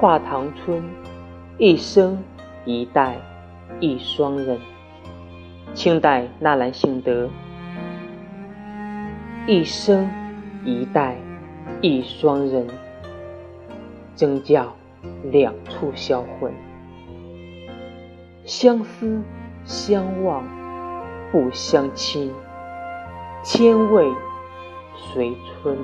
画堂春一生一代一双人。清代纳兰性德一生一代一双人。争教两处销魂。相思相望不相亲千味随春。